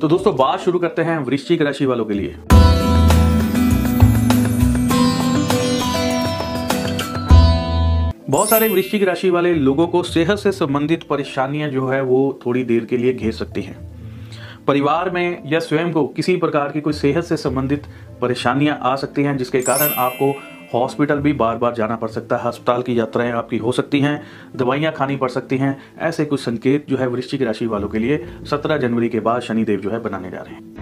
तो दोस्तों, बात शुरू करते हैं वृश्चिक राशि वालों के लिए। बहुत सारे वृश्चिक राशि वाले लोगों को सेहत से संबंधित परेशानियाँ जो है वो थोड़ी देर के लिए घेर सकती हैं। परिवार में या स्वयं को किसी प्रकार की कोई सेहत से संबंधित परेशानियाँ आ सकती हैं, जिसके कारण आपको हॉस्पिटल भी बार बार जाना पड़ सकता है, अस्पताल की यात्राएँ आपकी हो सकती हैं, दवाइयाँ खानी पड़ सकती हैं, ऐसे कुछ संकेत जो है वृश्चिक राशि वालों के लिए 17 जनवरी के बाद शनिदेव जो है बनाने जा रहे हैं।